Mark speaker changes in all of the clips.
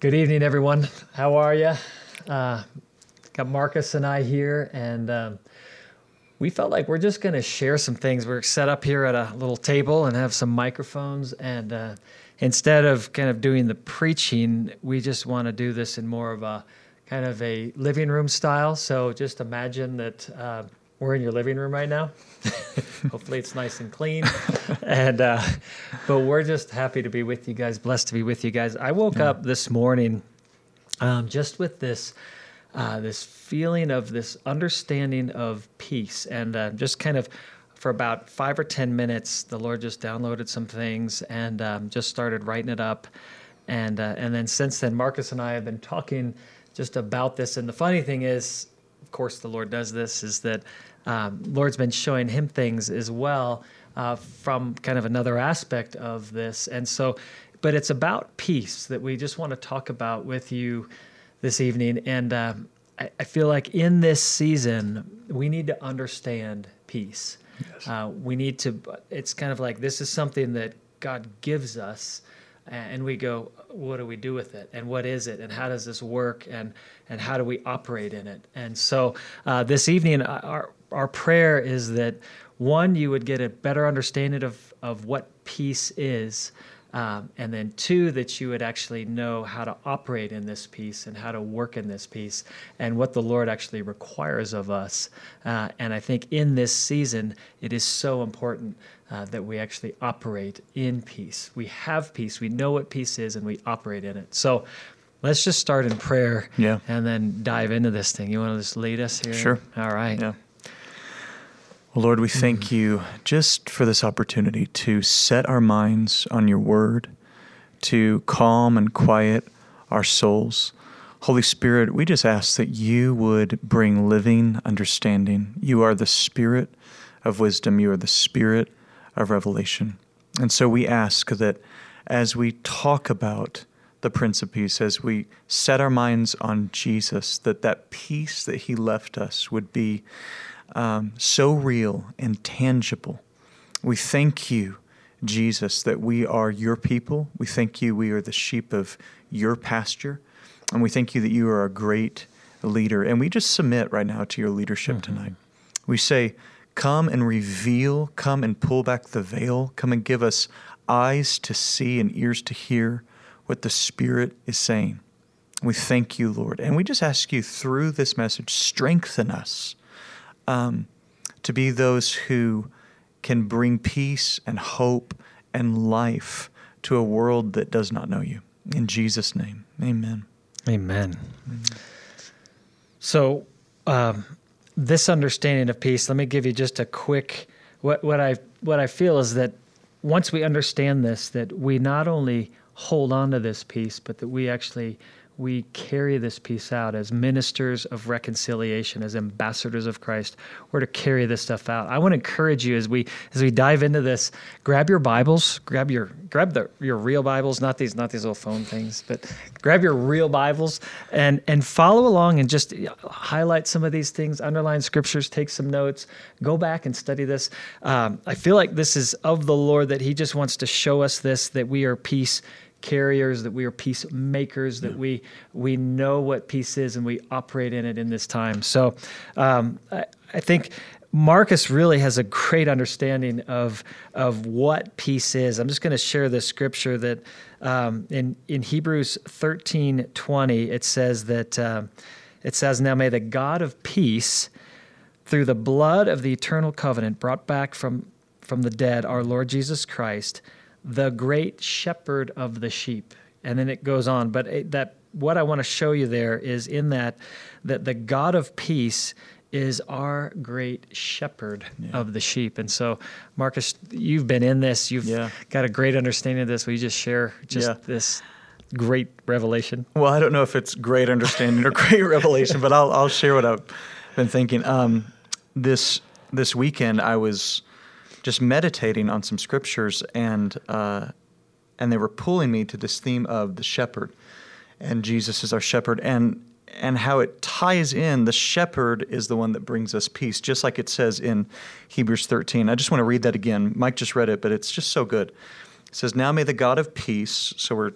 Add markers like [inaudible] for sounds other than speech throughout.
Speaker 1: Good evening, everyone. How are you? Uh, got Marcus and I here, and um, we felt like we're just going to share some things. We're set up here at a little table and have some microphones, and uh, instead of kind of doing the preaching, we just want to do this in more of a kind of a living room style. So just imagine that uh, we're in your living room right now. [laughs] Hopefully, it's nice and clean. and uh, but we're just happy to be with you guys. Blessed to be with you guys. I woke yeah. up this morning um, just with this. Uh, this feeling of this understanding of peace, and uh, just kind of for about five or ten minutes, the Lord just downloaded some things and um, just started writing it up, and uh, and then since then, Marcus and I have been talking just about this. And the funny thing is, of course, the Lord does this, is that um, Lord's been showing him things as well uh, from kind of another aspect of this. And so, but it's about peace that we just want to talk about with you this evening. And um, I, I, feel like in this season, we need to understand peace. Yes. Uh, we need to, it's kind of like this is something that God gives us and we go, what do we do with it, and what is it, and how does this work, and and how do we operate in it? And so uh, this evening, our our prayer is that one, you would get a better understanding of of what peace is. Um, and then two that you would actually know how to operate in this peace and how to work in this peace and what the lord actually requires of us uh, and i think in this season it is so important uh, that we actually operate in peace. We have peace. We know what peace is, and we operate in it. So let's just start in prayer
Speaker 2: yeah.
Speaker 1: and then dive into this thing. You want to just lead us here?
Speaker 2: Sure.
Speaker 1: All right.
Speaker 2: Yeah. Well, Lord, we thank mm-hmm. you just for this opportunity to set our minds on your word, to calm and quiet our souls. Holy Spirit, we just ask that you would bring living understanding. You are the spirit of wisdom, you are the spirit of Revelation. And so we ask that as we talk about the Prince of Peace, as we set our minds on Jesus, that that peace that He left us would be um, so real and tangible. We thank you, Jesus, that we are your people. We thank you, we are the sheep of your pasture. And we thank you that you are a great leader. And we just submit right now to your leadership mm-hmm. tonight. We say, Come and reveal, come and pull back the veil, come and give us eyes to see and ears to hear what the Spirit is saying. We thank you, Lord. And we just ask you through this message, strengthen us um, to be those who can bring peace and hope and life to a world that does not know you. In Jesus' name, amen.
Speaker 1: Amen. amen. So, um, this understanding of peace, let me give you just a quick what what I what I feel is that once we understand this, that we not only hold on to this peace, but that we actually we carry this peace out as ministers of reconciliation, as ambassadors of Christ. We're to carry this stuff out. I want to encourage you as we as we dive into this. Grab your Bibles, grab your grab the your real Bibles, not these not these little phone things, but grab your real Bibles and and follow along and just highlight some of these things, underline scriptures, take some notes, go back and study this. Um, I feel like this is of the Lord that He just wants to show us this that we are peace carriers, that we are peacemakers, that we we know what peace is and we operate in it in this time. So um, I, I think Marcus really has a great understanding of of what peace is. I'm just going to share this scripture that um, in in Hebrews 13 20 it says that uh, it says now may the God of peace through the blood of the eternal covenant brought back from from the dead our Lord Jesus Christ the great shepherd of the sheep. And then it goes on. But it, that what I want to show you there is in that that the God of peace is our great shepherd yeah. of the sheep. And so, Marcus, you've been in this. You've yeah. got a great understanding of this. Will you just share just yeah. this great revelation?
Speaker 2: Well, I don't know if it's great understanding or [laughs] great revelation, but I'll, I'll share what I've been thinking. Um, this this weekend, I was just meditating on some scriptures, and uh, and they were pulling me to this theme of the shepherd, and Jesus is our shepherd, and and how it ties in. The shepherd is the one that brings us peace, just like it says in Hebrews 13. I just want to read that again. Mike just read it, but it's just so good. It says, "Now may the God of peace." So we're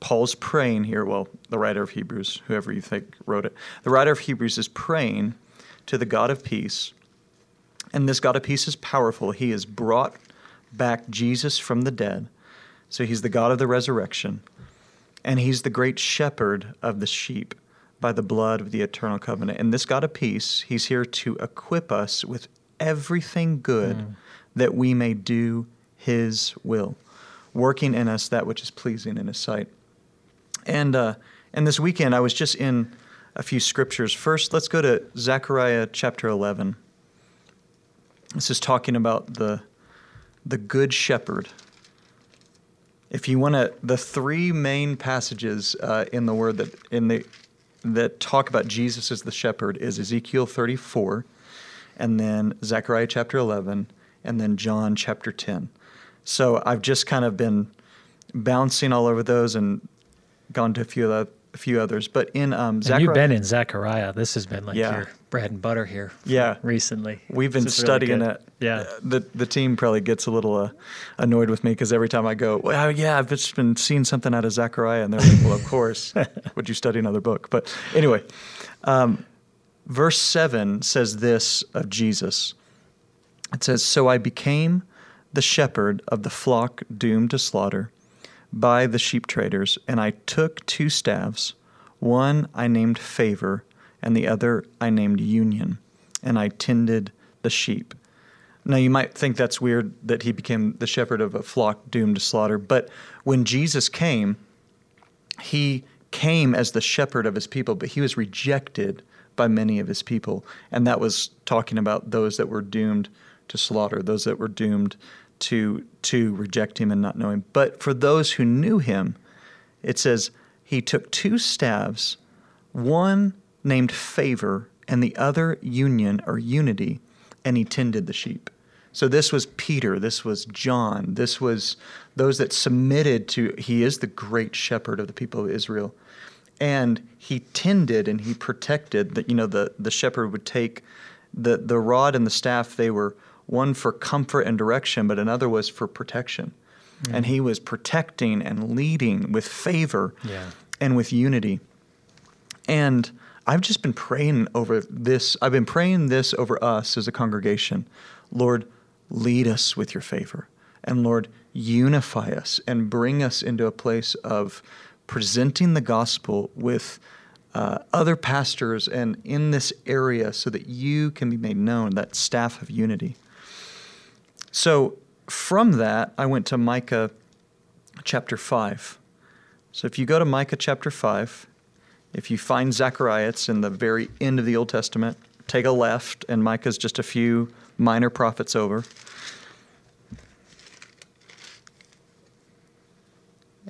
Speaker 2: Paul's praying here. Well, the writer of Hebrews, whoever you think wrote it, the writer of Hebrews is praying to the God of peace. And this God of peace is powerful. He has brought back Jesus from the dead. So he's the God of the resurrection. And he's the great shepherd of the sheep by the blood of the eternal covenant. And this God of peace, he's here to equip us with everything good mm. that we may do his will, working in us that which is pleasing in his sight. And uh, and this weekend I was just in a few scriptures. First, let's go to Zechariah chapter 11. This is talking about the the good shepherd. If you want to, the three main passages uh, in the word that in the that talk about Jesus as the shepherd is Ezekiel 34, and then Zechariah chapter 11, and then John chapter 10. So I've just kind of been bouncing all over those and gone to a few a few others. But in um,
Speaker 1: Zechariah, you've been in Zechariah. This has been like yeah. your bread and butter here. [laughs]
Speaker 2: Yeah,
Speaker 1: recently
Speaker 2: we've been studying really it.
Speaker 1: Yeah, uh,
Speaker 2: the the team probably gets a little uh, annoyed with me because every time I go, well, yeah, I've just been seeing something out of Zechariah, and they're like, well, of [laughs] course, would you study another book? But anyway, um, verse seven says this of Jesus. It says, "So I became." the shepherd of the flock doomed to slaughter by the sheep traders, and I took two staves. One I named Favor, and the other I named Union, and I tended the sheep. Now, you might think that's weird that he became the shepherd of a flock doomed to slaughter, but when Jesus came, he came as the shepherd of his people, but he was rejected by many of his people. And that was talking about those that were doomed to slaughter, those that were doomed to to reject him and not know him. But for those who knew him, it says he took two staves, one named favor and the other union or unity, and he tended the sheep. So this was Peter, this was John, this was those that submitted to he is the great shepherd of the people of Israel. And he tended and he protected that you know the the shepherd would take the the rod and the staff they were one for comfort and direction, but another was for protection. Mm. And he was protecting and leading with favor yeah. and with unity. And I've just been praying over this. I've been praying this over us as a congregation. Lord, lead us with your favor. And Lord, unify us and bring us into a place of presenting the gospel with uh, other pastors and in this area so that you can be made known, that staff of unity. So from that, I went to Micah chapter 5. So if you go to Micah chapter 5, if you find Zechariah, it's in the very end of the Old Testament. Take a left, and Micah's just a few minor prophets over.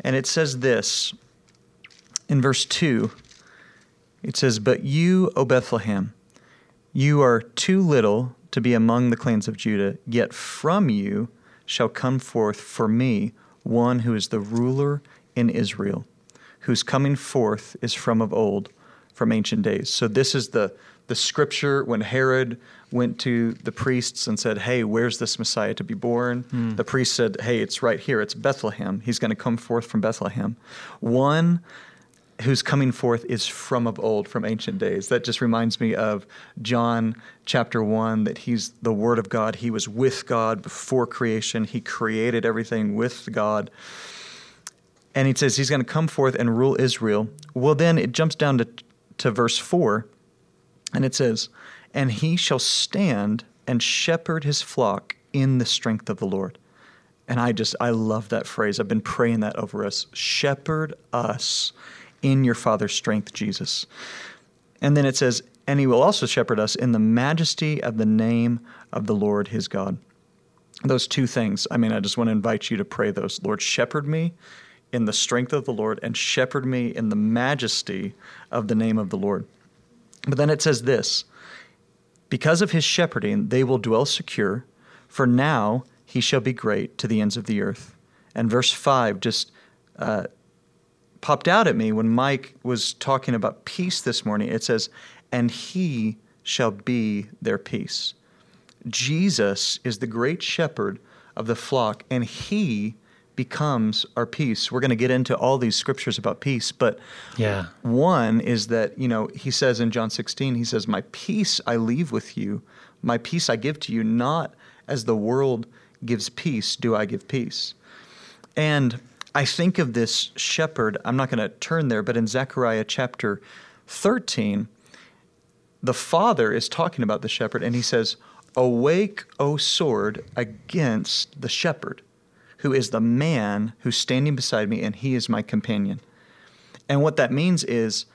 Speaker 2: And it says this in verse 2 it says, But you, O Bethlehem, you are too little to be among the clans of Judah, yet from you shall come forth for me one who is the ruler in Israel, whose coming forth is from of old, from ancient days. So this is the the scripture when Herod went to the priests and said, Hey, where's this Messiah to be born? Mm. The priest said, Hey, it's right here. It's Bethlehem. He's going to come forth from Bethlehem. One whose coming forth is from of old, from ancient days. That just reminds me of John chapter 1 that he's the Word of God. He was with God before creation, he created everything with God. And he says he's going to come forth and rule Israel. Well, then it jumps down to, to verse 4, and it says, And he shall stand and shepherd his flock in the strength of the Lord. And I just, I love that phrase. I've been praying that over us. Shepherd us in your Father's strength, Jesus. And then it says, and he will also shepherd us in the majesty of the name of the Lord his God. Those two things, I mean, I just want to invite you to pray those. Lord, shepherd me in the strength of the Lord and shepherd me in the majesty of the name of the Lord. But then it says this because of his shepherding, they will dwell secure, for now he shall be great to the ends of the earth. And verse 5 just uh, popped out at me when Mike was talking about peace this morning. It says, and he shall be their peace. Jesus is the great shepherd of the flock, and he becomes our peace. We're going to get into all these scriptures about peace, but
Speaker 1: Yeah.
Speaker 2: one is that, you know, he says in John 16, he says, My peace I leave with you, my peace I give to you, not as the world gives peace, do I give peace. And I think of this shepherd, I'm not going to turn there, but in Zechariah chapter 13, the father is talking about the shepherd, and he says, Awake, O sword, against the shepherd, who is the man who's standing beside me, and he is my companion. And what that means is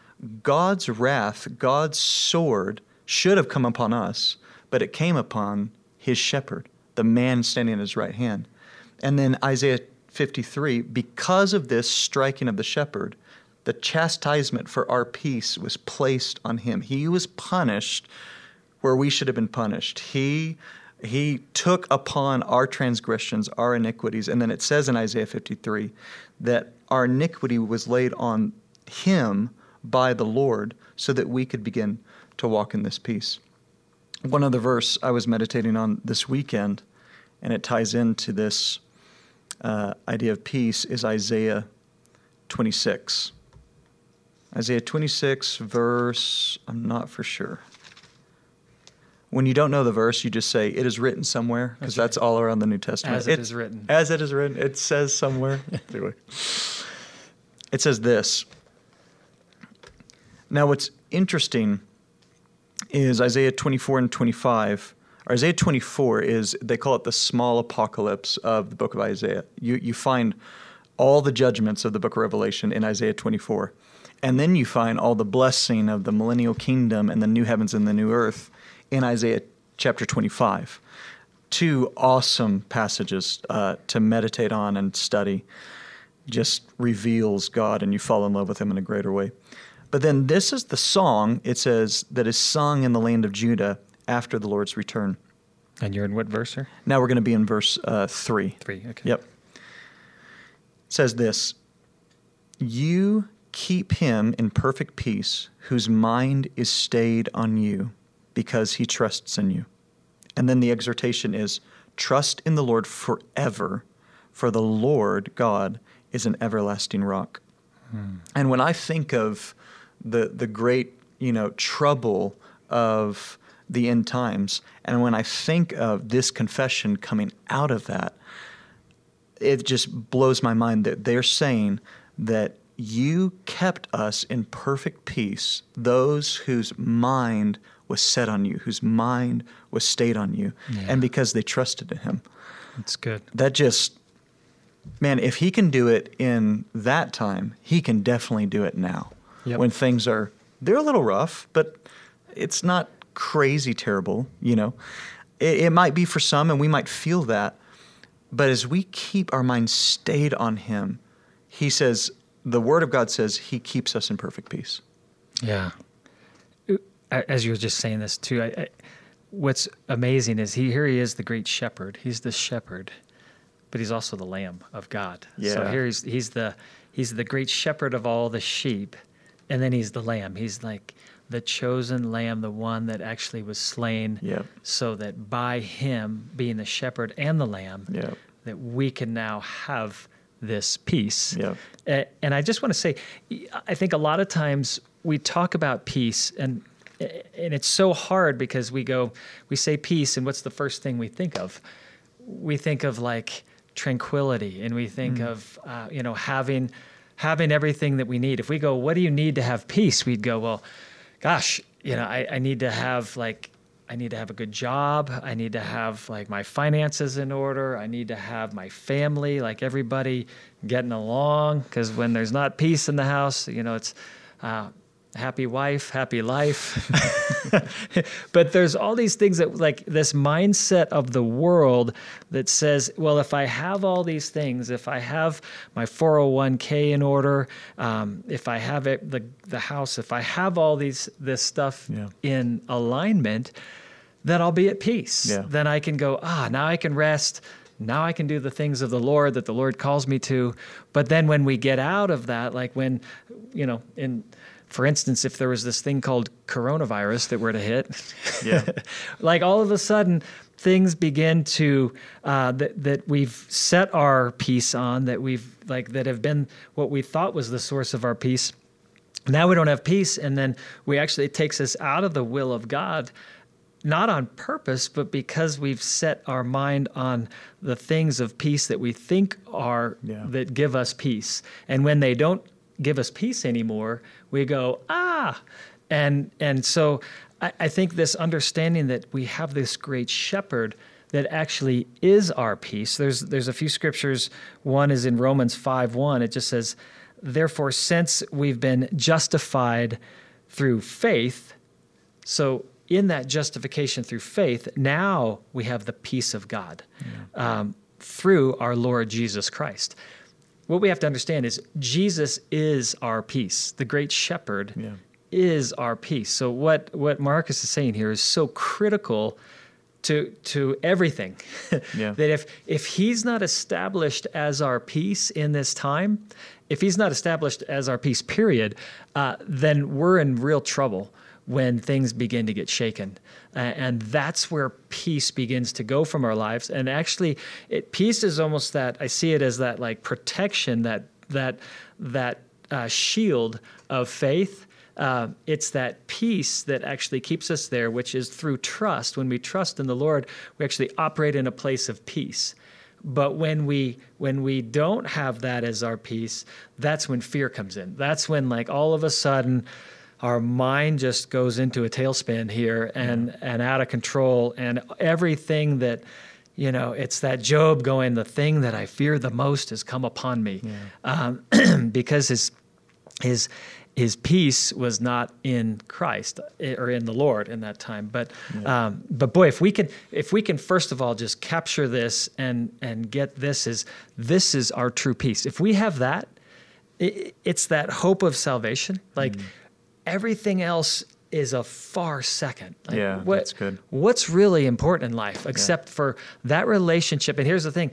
Speaker 2: God's wrath, God's sword should have come upon us, but it came upon his shepherd, the man standing at his right hand. And then Isaiah 53 because of this striking of the shepherd, the chastisement for our peace was placed on him. He was punished where we should have been punished. He he took upon our transgressions, our iniquities, and then it says in Isaiah 53 that our iniquity was laid on him by the Lord so that we could begin to walk in this peace. One other verse I was meditating on this weekend, and it ties into this uh, idea of peace, is Isaiah 26. Isaiah 26, verse, I'm not for sure. When you don't know the verse, you just say, it is written somewhere, because
Speaker 1: That's
Speaker 2: that's all around the New Testament.
Speaker 1: As it
Speaker 2: It's-
Speaker 1: written.
Speaker 2: As it is written. It says somewhere. [laughs] anyway. It says this. Now, what's interesting is Isaiah 24 and 25. Isaiah 24 is, they call it the small apocalypse of the book of Isaiah. You, you find all the judgments of the book of Revelation in Isaiah 24. And then you find all the blessing of the millennial kingdom and the new heavens and the new earth in Isaiah chapter 25. Two awesome passages uh, to meditate on and study. Just reveals God and you fall in love with him in a greater way. But then this is the song, it says, that is sung in the land of Judah after the Lord's return.
Speaker 1: And you're in what verse, sir?
Speaker 2: Now we're going to be in verse uh, 3.
Speaker 1: Three. Okay.
Speaker 2: Yep. It says this You keep him in perfect peace, whose mind is stayed on you, because he trusts in you. And then the exhortation is Trust in the Lord forever, for the Lord God is an everlasting rock. And when I think of the the great, you know, trouble of the end times, and when I think of this confession coming out of that, it just blows my mind that they're saying that you kept us in perfect peace, those whose mind was set on you, whose mind was stayed on you,
Speaker 1: Yeah.
Speaker 2: and because they trusted in him.
Speaker 1: That's good.
Speaker 2: That just, man, if he can do it in that time, he can definitely do it now.
Speaker 1: Yep.
Speaker 2: When things are, they're a little rough, but it's not crazy terrible, you know. It, it might be for some, and we might feel that. But as we keep our minds stayed on him, he says, the word of God says he keeps us in perfect peace.
Speaker 1: Yeah. Uh, as you were just saying this too, I, I, what's amazing is he here he is the great shepherd. He's the shepherd, but he's also the lamb of God.
Speaker 2: Yeah.
Speaker 1: So here he's he's the he's the great shepherd of all the sheep, and then he's the lamb. He's like the chosen lamb, the one that actually was slain,
Speaker 2: Yep.
Speaker 1: so that by him being the shepherd and the lamb,
Speaker 2: Yep.
Speaker 1: that we can now have this peace.
Speaker 2: Yep.
Speaker 1: And I just want to say, I think a lot of times we talk about peace, and and it's so hard because we go, we say peace, and what's the first thing we think of? We think of like tranquility, and we think of uh, you know having having everything that we need. If we go, what do you need to have peace? We'd go, well, gosh, you know, I, I need to have like I need to have a good job. I need to have like my finances in order. I need to have my family, like everybody getting along. Because when there's not peace in the house, you know, it's uh, happy wife, happy life. [laughs] but there's all these things that, like, this mindset of the world that says, well, if I have all these things, if I have my 401k in order, um, if I have it, the the house, if I have all these this stuff
Speaker 2: Yeah.
Speaker 1: in alignment, then I'll be at peace.
Speaker 2: Yeah.
Speaker 1: Then I can go, ah, now I can rest. Now I can do the things of the Lord that the Lord calls me to. But then when we get out of that, like when, you know, in, for instance, if there was this thing called coronavirus that were to hit, [laughs]
Speaker 2: Yeah. [laughs]
Speaker 1: like all of a sudden, things begin to uh, that that we've set our peace on, that we've like that have been what we thought was the source of our peace. Now we don't have peace, and then we actually it takes us out of the will of God not on purpose, but because we've set our mind on the things of peace that we think are
Speaker 2: Yeah.
Speaker 1: that give us peace. And when they don't give us peace anymore, we go, ah. And and so I, I think this understanding that we have this great shepherd that actually is our peace. There's there's a few scriptures. One is in Romans 5 1. It just says, Therefore, since we've been justified through faith, so in that justification through faith, now we have the peace of God um, through our Lord Jesus Christ. What we have to understand is Jesus is our peace. The great shepherd
Speaker 2: Yeah.
Speaker 1: is our peace. So what what Marcus is saying here is so critical to to everything. [laughs]
Speaker 2: Yeah.
Speaker 1: that if if he's not established as our peace in this time, if he's not established as our peace, period, uh, then we're in real trouble when things begin to get shaken. And that's where peace begins to go from our lives. And actually, it, peace is almost that I see it as that like protection, that that that uh, shield of faith. Uh, it's that peace that actually keeps us there, which is through trust. When we trust in the Lord, we actually operate in a place of peace. But when we when we don't have that as our peace, that's when fear comes in. That's when like all of a sudden our mind just goes into a tailspin here and and out of control and everything that you know it's that job going the thing that i fear the most has come upon me um, [clears throat] because his his his peace was not in Christ eh, or in the Lord in that time. But um, but boy, if we can if we can first of all just capture this and and get this is this is our true peace. If we have that, it, it's that hope of salvation. Like everything else is a far second. Like,
Speaker 2: Yeah, that's good.
Speaker 1: What's really important in life except for that relationship? And here's the thing.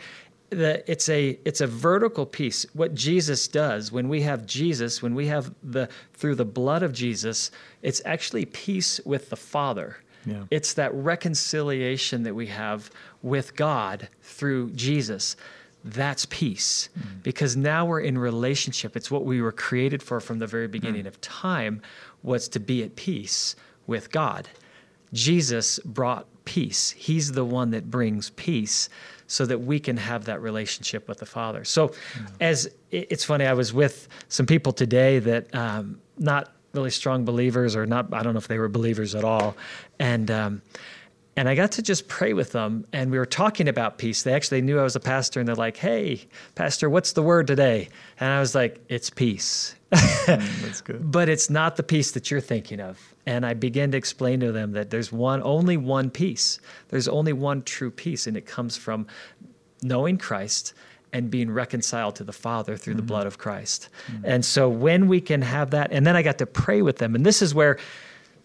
Speaker 1: The, it's a it's a vertical piece. What Jesus does when we have Jesus, when we have the through the blood of Jesus, it's actually peace with the Father.
Speaker 2: Yeah.
Speaker 1: It's that reconciliation that we have with God through Jesus. That's peace because now we're in relationship. It's what we were created for from the very beginning of time was to be at peace with God. Jesus brought peace. He's the one that brings peace so that we can have that relationship with the Father. So, as it's funny, I was with some people today that um, not really strong believers or not, I don't know if they were believers at all. And, um, and I got to just pray with them, and we were talking about peace. They actually knew I was a pastor, and they're like, "Hey, pastor, what's the word today?" And I was like, "It's peace."
Speaker 2: Mm, that's good. [laughs]
Speaker 1: but it's not the peace that you're thinking of. And I began to explain to them that there's one, only one peace. There's only one true peace, and it comes from knowing Christ and being reconciled to the Father through the mm-hmm. blood of Christ. Mm. And so when we can have that, and then I got to pray with them, and this is where,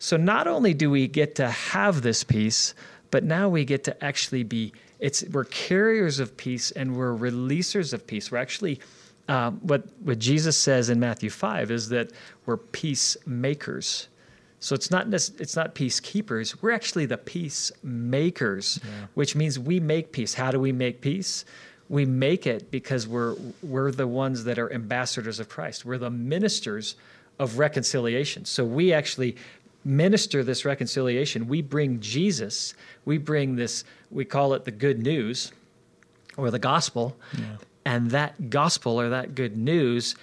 Speaker 1: so not only do we get to have this peace, but now we get to actually be, it's we're carriers of peace and we're releasers of peace. We're actually um, what what Jesus says in Matthew five is that we're peacemakers. So it's not it's not peacekeepers. We're actually the peacemakers, which means we make peace. How do we make peace? We make it because we're we're the ones that are ambassadors of Christ. We're the ministers of reconciliation. So we actually minister this reconciliation. We bring Jesus. We bring this. We call it the good news or the gospel. And that gospel or that good news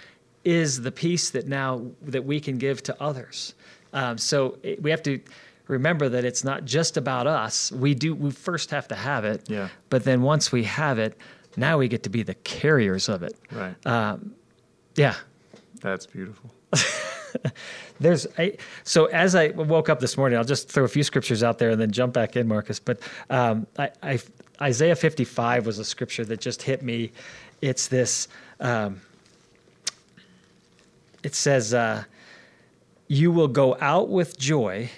Speaker 1: is the peace that now that we can give to others. Um, so it, we have to remember that it's not just about us. We do we first have to have it.
Speaker 2: Yeah.
Speaker 1: But then once we have it, now we get to be the carriers of it.
Speaker 2: Right.
Speaker 1: Um, yeah.
Speaker 2: That's beautiful. [laughs] [laughs]
Speaker 1: There's a, so as I woke up this morning, I'll just throw a few scriptures out there and then jump back in, Marcus. But um, I, I, Isaiah 55 was a scripture that just hit me. It's this. Um, it says, uh, "You will go out with joy,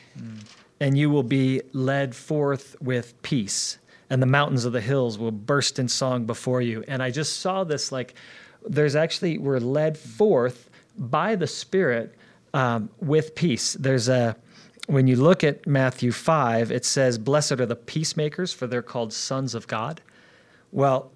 Speaker 1: and you will be led forth with peace." And the mountains of the hills will burst in song before you. And I just saw this like, there's actually we're led forth by the Spirit um, with peace. There's a when you look at Matthew 5, it says, Blessed are the peacemakers, for they're called sons of God. Well,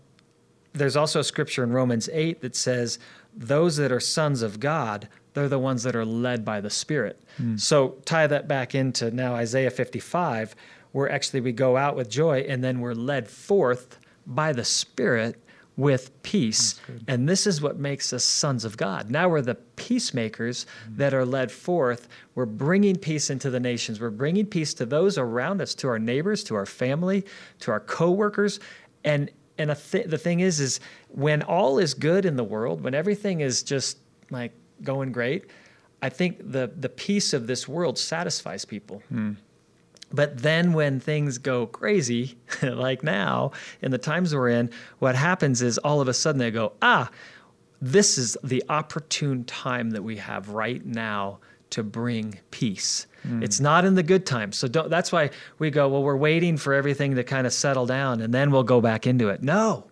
Speaker 1: there's also a scripture in Romans 8 that says, Those that are sons of God, they're the ones that are led by the Spirit. Mm. So tie that back into now Isaiah 55, where actually we go out with joy and then we're led forth by the Spirit with peace. And this is what makes us sons of God. Now we're the peacemakers mm-hmm. that are led forth. We're bringing peace into the nations. We're bringing peace to those around us, to our neighbors, to our family, to our coworkers. And and th- the thing is is when all is good in the world, when everything is just like going great, I think the the peace of this world satisfies people. Mm. But then when things go crazy, [laughs] like now in the times we're in, what happens is all of a sudden they go, ah, this is the opportune time that we have right now to bring peace. Mm. It's not in the good times. So that's why we go, well, we're waiting for everything to kind of settle down and then we'll go back into it. No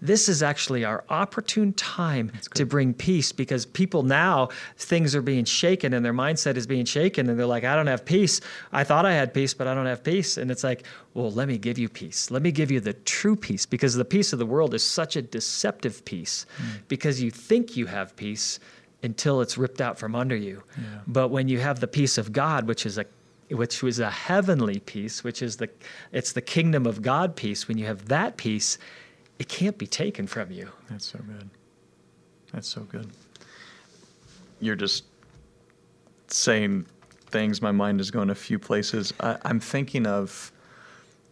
Speaker 1: this is actually our opportune time to bring peace because people now things are being shaken and their mindset is being shaken and they're like i don't have peace. I thought i had peace but i don't have peace. And it's like well let me give you peace. Let me give you the true peace because the peace of the world is such a deceptive peace mm. because you think you have peace until it's ripped out from under you. Yeah. but when you have the peace of god which is a which was a heavenly peace which is the it's the kingdom of god peace when you have that peace it can't be taken from you.
Speaker 2: That's so good. That's so good. You're just saying things. My mind is going a few places. I, I'm thinking of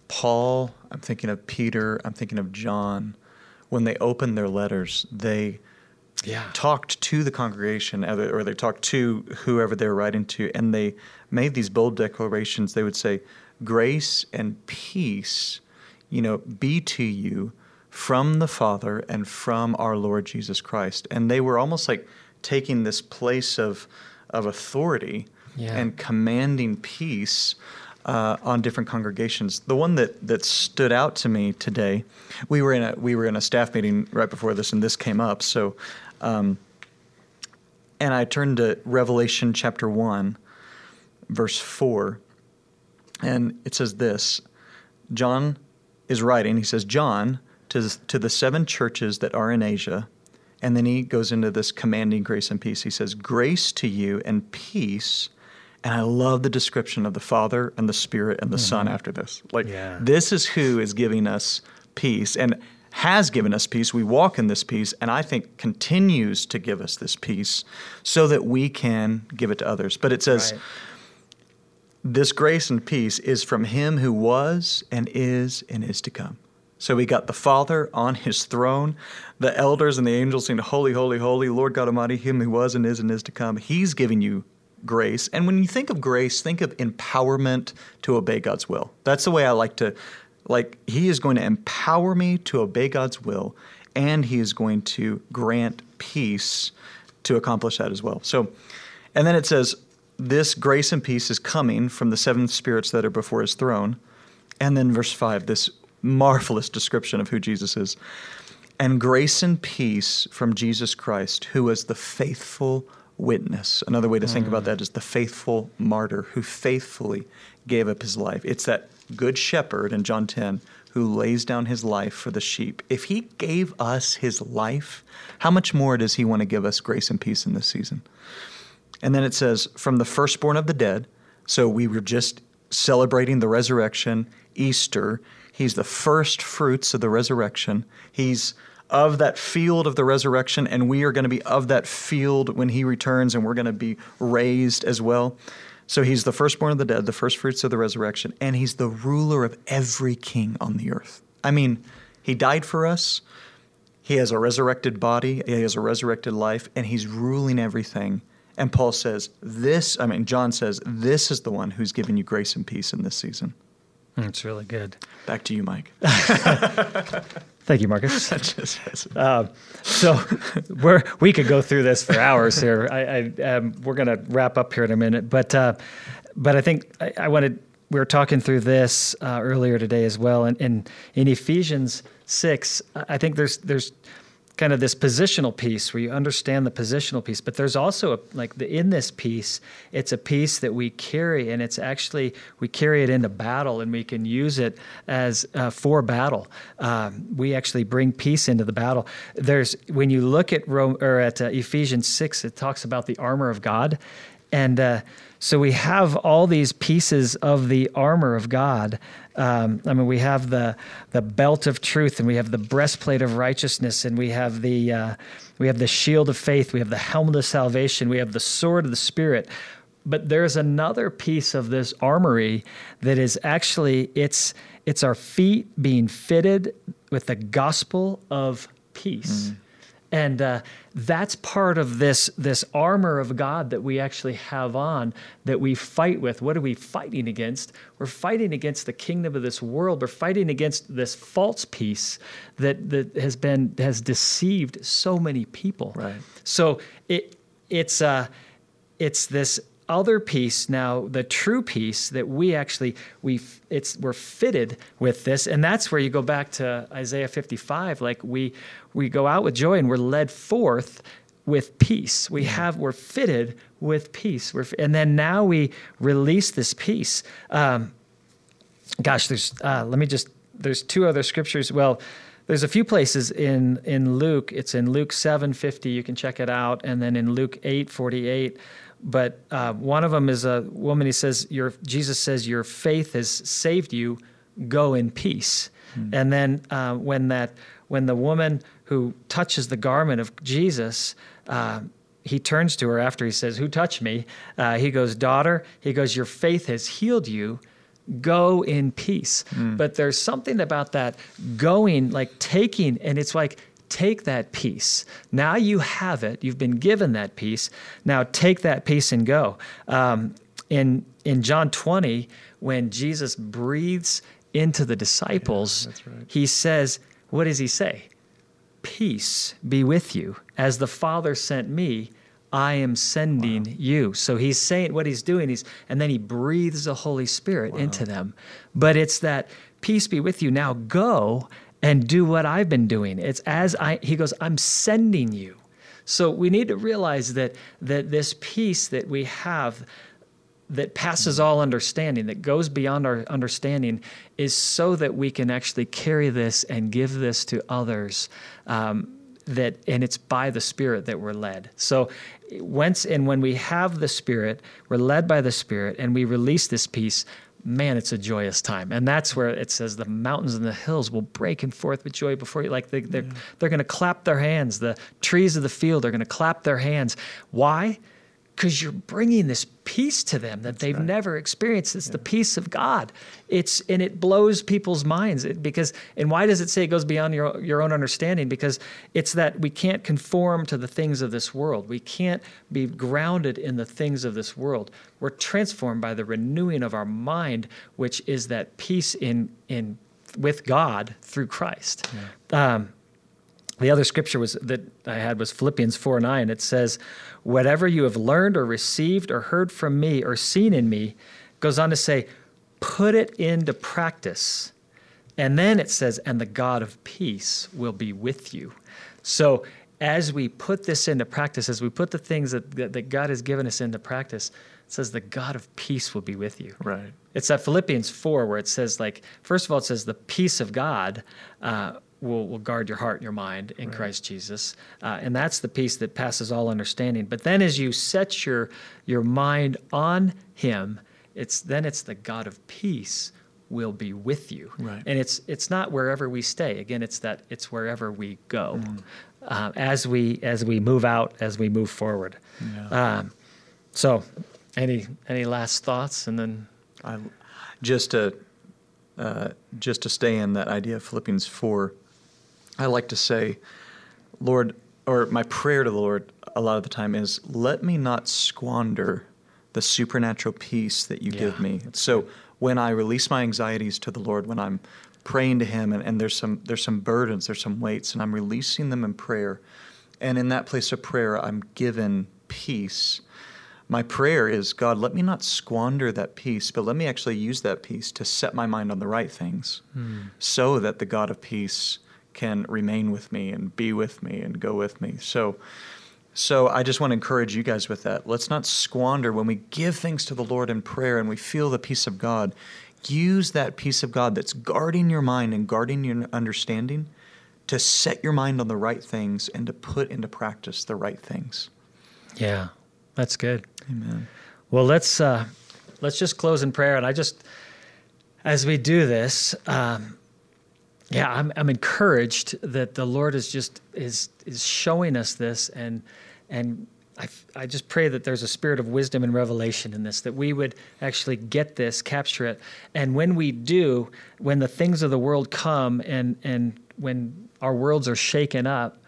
Speaker 2: Paul. I'm thinking of Peter. I'm thinking of John. When they opened their letters, they yeah. talked to the congregation or they talked to whoever they were writing to, and they made these bold declarations. They would say, Grace and peace, you know, be to you from the Father and from our Lord Jesus Christ. And they were almost like taking this place of, of authority yeah. and commanding peace uh, on different congregations. The one that, that stood out to me today, we were in a we were in a staff meeting right before this, and this came up. So, um, and I turned to Revelation chapter one, verse four, and it says this: John is writing. He says, John, to, to the seven churches that are in Asia. And then he goes into this commanding grace and peace. He says, Grace to you and peace. And I love the description of the Father and the Spirit and the mm-hmm. Son after this. Like, yeah. this is who is giving us peace and has given us peace. We walk in this peace, and I think continues to give us this peace so that we can give it to others. But it says, right. This grace and peace is from him who was and is and is to come. So we got the Father on his throne, the elders and the angels saying, Holy, holy, holy, Lord God Almighty, him who was and is and is to come. He's giving you grace. And when you think of grace, think of empowerment to obey God's will. That's the way I like to, like, He is going to empower me to obey God's will, and He is going to grant peace to accomplish that as well. So, and then it says, This grace and peace is coming from the seven spirits that are before His throne. And then verse 5, this marvelous description of who Jesus is. And grace and peace from Jesus Christ, who was the faithful witness. Another way to think about mm. that is the faithful martyr who faithfully gave up his life. It's that good shepherd in John 10 who lays down his life for the sheep. If he gave us his life, how much more does he want to give us grace and peace in this season? And then it says, from the firstborn of the dead. So we were just celebrating the resurrection, Easter. He's the first fruits of the resurrection. He's of that field of the resurrection, and we are going to be of that field when he returns, and we're going to be raised as well. So he's the firstborn of the dead, the first fruits of the resurrection, and he's the ruler of every king on the earth. I mean, he died for us. He has a resurrected body, he has a resurrected life, and he's ruling everything. And Paul says, This, I mean, John says, this is the one who's given you grace and peace in this season.
Speaker 1: That's really good.
Speaker 2: Back to you, Mike. [laughs]
Speaker 1: Thank you, Marcus. [laughs] uh, so [laughs] we're we could go through this for hours here. I, I um, we're going to wrap up here in a minute, but uh, but I think I, I, wanted we were talking through this uh, earlier today as well, and in in Ephesians six, I think there's there's kind of this positional piece where you understand the positional piece but there's also a, like the, in this piece it's a piece that we carry and it's actually we carry it into battle and we can use it as uh, for battle. Um, we actually bring peace into the battle. There's when you look at Rome, or at uh, ephesians 6 it talks about the armor of god and uh, so we have all these pieces of the armor of God. Um, I mean, we have the the belt of truth, and we have the breastplate of righteousness, and we have the uh, we have the shield of faith, we have the helmet of salvation, we have the sword of the spirit. But there's another piece of this armory that is actually it's it's our feet being fitted with the gospel of peace. Mm and uh, that's part of this this armor of God that we actually have on that we fight with. What are we fighting against? We're fighting against the kingdom of this world. We're fighting against this false peace that that has been has deceived so many people.
Speaker 2: Right.
Speaker 1: So it it's uh it's this other piece now the true peace that we actually we it's we're fitted with this and that's where you go back to Isaiah 55 like we we go out with joy and we're led forth with peace we have we're fitted with peace we're, and then now we release this peace um, gosh there's uh, let me just there's two other scriptures well there's a few places in in Luke it's in Luke 750 you can check it out and then in Luke 848 but uh, one of them is a woman. He says, "Your Jesus says your faith has saved you. Go in peace." Mm. And then uh, when that when the woman who touches the garment of Jesus, uh, he turns to her after he says, "Who touched me?" Uh, he goes, "Daughter." He goes, "Your faith has healed you." Go in peace. Mm. But there's something about that going, like taking, and it's like take that peace. Now you have it. You've been given that peace. Now take that peace and go. Um, in in John 20, when Jesus breathes into the disciples,
Speaker 2: yeah, right.
Speaker 1: he says, "What does he say? Peace be with you. As the Father sent me, I am sending wow. you." So he's saying what he's doing. He's and then he breathes the Holy Spirit wow. into them. But it's that peace be with you. Now go and do what I've been doing. It's as I, he goes, I'm sending you. So we need to realize that, that this peace that we have that passes all understanding, that goes beyond our understanding, is so that we can actually carry this and give this to others. Um, that and it's by the Spirit that we're led. So once and when we have the Spirit, we're led by the Spirit, and we release this peace man, it's a joyous time. And that's where it says the mountains and the hills will break and forth with joy before you. Like they, they're, yeah. they're going to clap their hands. The trees of the field are going to clap their hands. Why? Because you're bringing this peace to them that That's they've right. never experienced. It's yeah. the peace of God. It's and it blows people's minds it, because and why does it say it goes beyond your your own understanding? Because it's that we can't conform to the things of this world. We can't be grounded in the things of this world. We're transformed by the renewing of our mind, which is that peace in in with God through Christ. Yeah. Um, the other scripture was that I had was Philippians 4 9. It says, Whatever you have learned or received or heard from me or seen in me, goes on to say, put it into practice. And then it says, and the God of peace will be with you. So as we put this into practice, as we put the things that, that, that God has given us into practice, it says the God of peace will be with you.
Speaker 2: Right.
Speaker 1: It's that Philippians 4 where it says, like, first of all, it says the peace of God uh, will, will guard your heart and your mind in right. Christ Jesus. Uh, and that's the peace that passes all understanding. But then as you set your, your mind on Him, it's then it's the God of peace will be with you.
Speaker 2: Right.
Speaker 1: And it's it's not wherever we stay. Again, it's that it's wherever we go. Mm. Uh, as we as we move out, as we move forward. Yeah. Um, so, any any last thoughts, and then
Speaker 2: I, just to uh, just to stay in that idea of Philippians four. I like to say, Lord, or my prayer to the Lord a lot of the time is, let me not squander the supernatural peace that you yeah, give me. So when I release my anxieties to the Lord, when I'm praying to Him, and, and there's some there's some burdens, there's some weights, and I'm releasing them in prayer, and in that place of prayer, I'm given peace. My prayer is, God, let me not squander that peace, but let me actually use that peace to set my mind on the right things, hmm. so that the God of peace can remain with me and be with me and go with me. So, so I just want to encourage you guys with that. Let's not squander when we give things to the Lord in prayer and we feel the peace of God. Use that peace of God that's guarding your mind and guarding your understanding to set your mind on the right things and to put into practice the right things.
Speaker 1: Yeah, that's good.
Speaker 2: Amen.
Speaker 1: Well, let's uh, let's just close in prayer, and I just as we do this, um, yeah, I'm I'm encouraged that the Lord is just is is showing us this, and and I, I just pray that there's a spirit of wisdom and revelation in this, that we would actually get this, capture it. And when we do, when the things of the world come and, and when our worlds are shaken up,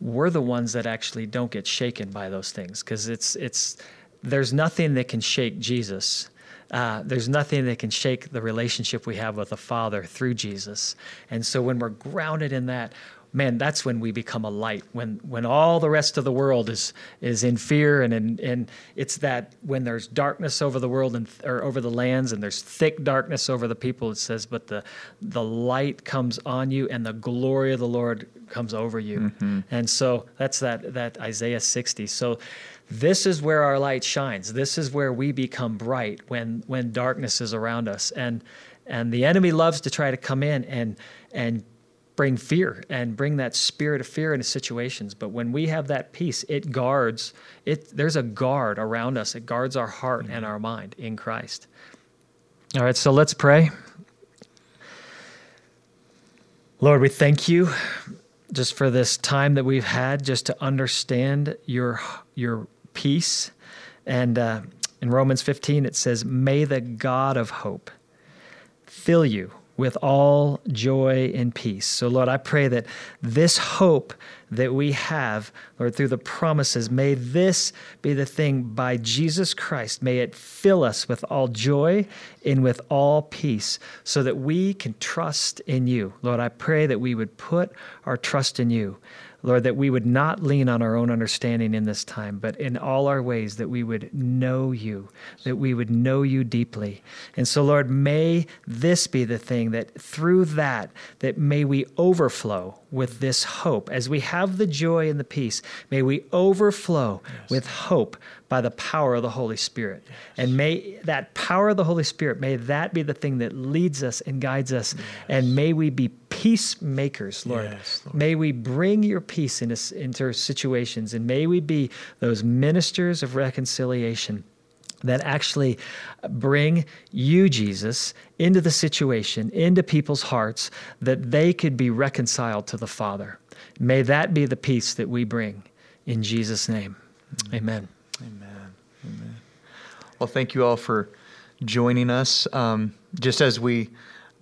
Speaker 1: we're the ones that actually don't get shaken by those things because it's, it's, there's nothing that can shake Jesus. Uh, there's nothing that can shake the relationship we have with the Father through Jesus. And so when we're grounded in that, man, that's when we become a light. When when all the rest of the world is is in fear and and, and it's that when there's darkness over the world and or over the lands and there's thick darkness over the people, it says, but the the light comes on you and the glory of the Lord comes over you. Mm-hmm. And so that's that that Isaiah 60. So this is where our light shines. This is where we become bright when when darkness is around us. And and the enemy loves to try to come in and and bring fear and bring that spirit of fear into situations. But when we have that peace, it guards, it there's a guard around us. It guards our heart and our mind in Christ. All right, so let's pray. Lord, we thank you just for this time that we've had just to understand your your peace. And uh, in Romans 15, it says, May the God of hope fill you with all joy and peace. So, Lord, I pray that this hope that we have, Lord, through the promises, may this be the thing by Jesus Christ. May it fill us with all joy and with all peace so that we can trust in you. Lord, I pray that we would put our trust in you. Lord, that we would not lean on our own understanding in this time, but in all our ways that we would know you, that we would know you deeply. And so, Lord, may this be the thing that through that, that may we overflow with this hope. As we have the joy and the peace, may we overflow yes. with hope by the power of the Holy Spirit. Yes. And may that power of the Holy Spirit, may that be the thing that leads us and guides us. Yes. And may we be peacemakers, Lord. Lord. May we bring your peace into, into situations and may we be those ministers of reconciliation that actually bring you, Jesus, into the situation, into people's hearts, that they could be reconciled to the Father. May that be the peace that we bring in Jesus' name. Amen.
Speaker 2: Amen. Amen. Well, thank you all for joining us. Um, just as we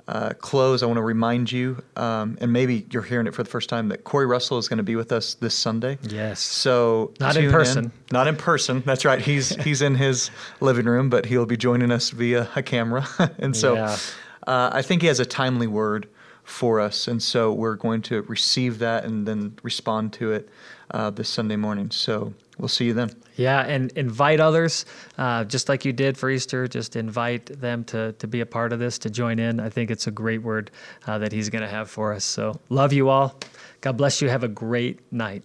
Speaker 2: uh, close, I want to remind you, um, and maybe you're hearing it for the first time, that Corey Russell is going to be with us this Sunday.
Speaker 1: Yes.
Speaker 2: So
Speaker 1: not in person. In.
Speaker 2: Not in person. That's right. He's [laughs] he's in his living room, but he'll be joining us via a camera. [laughs] and so, yeah. uh, I think he has a timely word for us, and so we're going to receive that and then respond to it uh, this Sunday morning. So we'll see you then.
Speaker 1: Yeah, and invite others, uh, just like you did for Easter. Just invite them to to be a part of this, to join in. I think it's a great word uh, that he's going to have for us. So love you all. God bless you. Have a great night.